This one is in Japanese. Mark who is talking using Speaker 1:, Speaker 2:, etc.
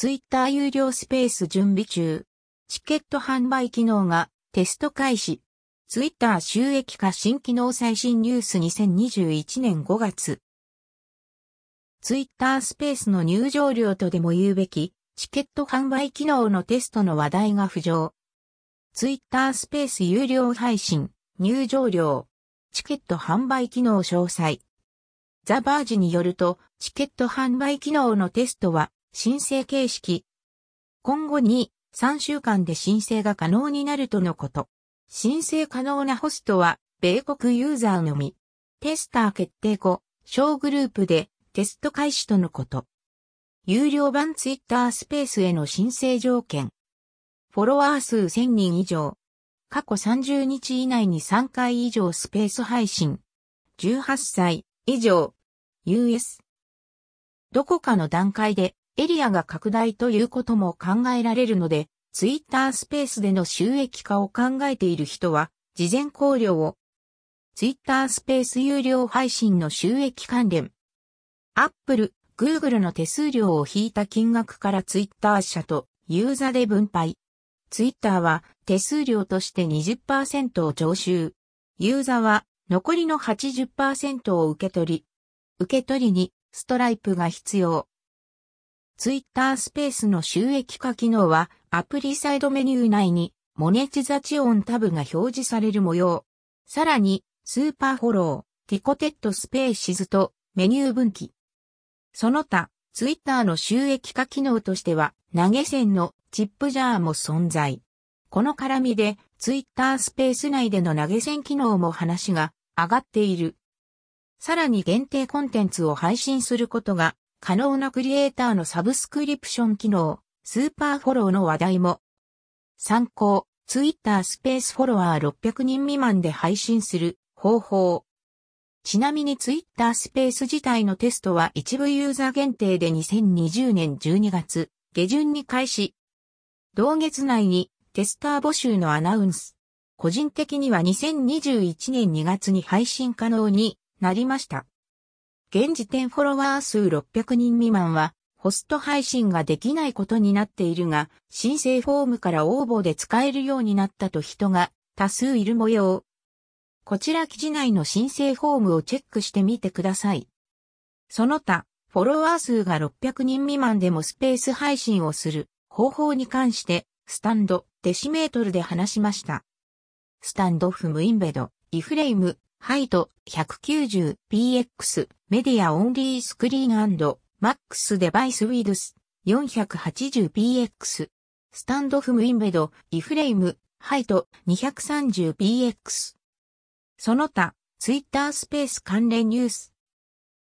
Speaker 1: ツイッター有料スペース準備中。チケット販売機能がテスト開始。ツイッター収益化新機能最新ニュース2021年5月。ツイッタースペースの入場料とでも言うべき、チケット販売機能のテストの話題が浮上。ツイッタースペース有料配信、入場料、チケット販売機能詳細。ザ・バージによると、チケット販売機能のテストは、申請形式。今後に3週間で申請が可能になるとのこと。申請可能なホストは、米国ユーザーのみ。テスター決定後、小グループでテスト開始とのこと。有料版ツイッタースペースへの申請条件。フォロワー数1000人以上。過去30日以内に3回以上スペース配信。18歳以上。US。どこかの段階でエリアが拡大ということも考えられるので、ツイッタースペースでの収益化を考えている人は、事前考慮を。ツイッタースペース有料配信の収益関連。アップル、グーグルの手数料を引いた金額からツイッター社とユーザーで分配。ツイッターは手数料として20%を徴収。ユーザーは残りの80%を受け取り。受け取りにストライプが必要。ツイッタースペースの収益化機能はアプリサイドメニュー内に Monetization タブが表示される模様。さらに Super Follow、Ticketed Spaces とメニュー分岐。その他、ツイッターの収益化機能としては投げ銭の Tip Jar も存在。この絡みでツイッタースペース内での投げ銭機能も話が上がっている。さらに限定コンテンツを配信することが可能なクリエイターのサブスクリプション機能、スーパーフォローの話題も。参考、ツイッタースペースフォロワー600人未満で配信する方法。ちなみにツイッタースペース自体のテストは一部ユーザー限定で2020年12月下旬に開始。同月内にテスター募集のアナウンス。個人的には2021年2月に配信可能になりました。現時点フォロワー数600人未満は、ホスト配信ができないことになっているが、申請フォームから応募で使えるようになったと人が多数いる模様。こちら記事内の申請フォームをチェックしてみてください。その他、フォロワー数が600人未満でもスペース配信をする方法に関して、スタンド、デシメートルで話しました。スタンドフムインベド、イフレーム、ハイト 190px メディアオンリースクリーンマックスデバイスウィルス 480px ス。タンドフムインベドイフレームハイト 230px その他ツイッタースペース関連ニュース。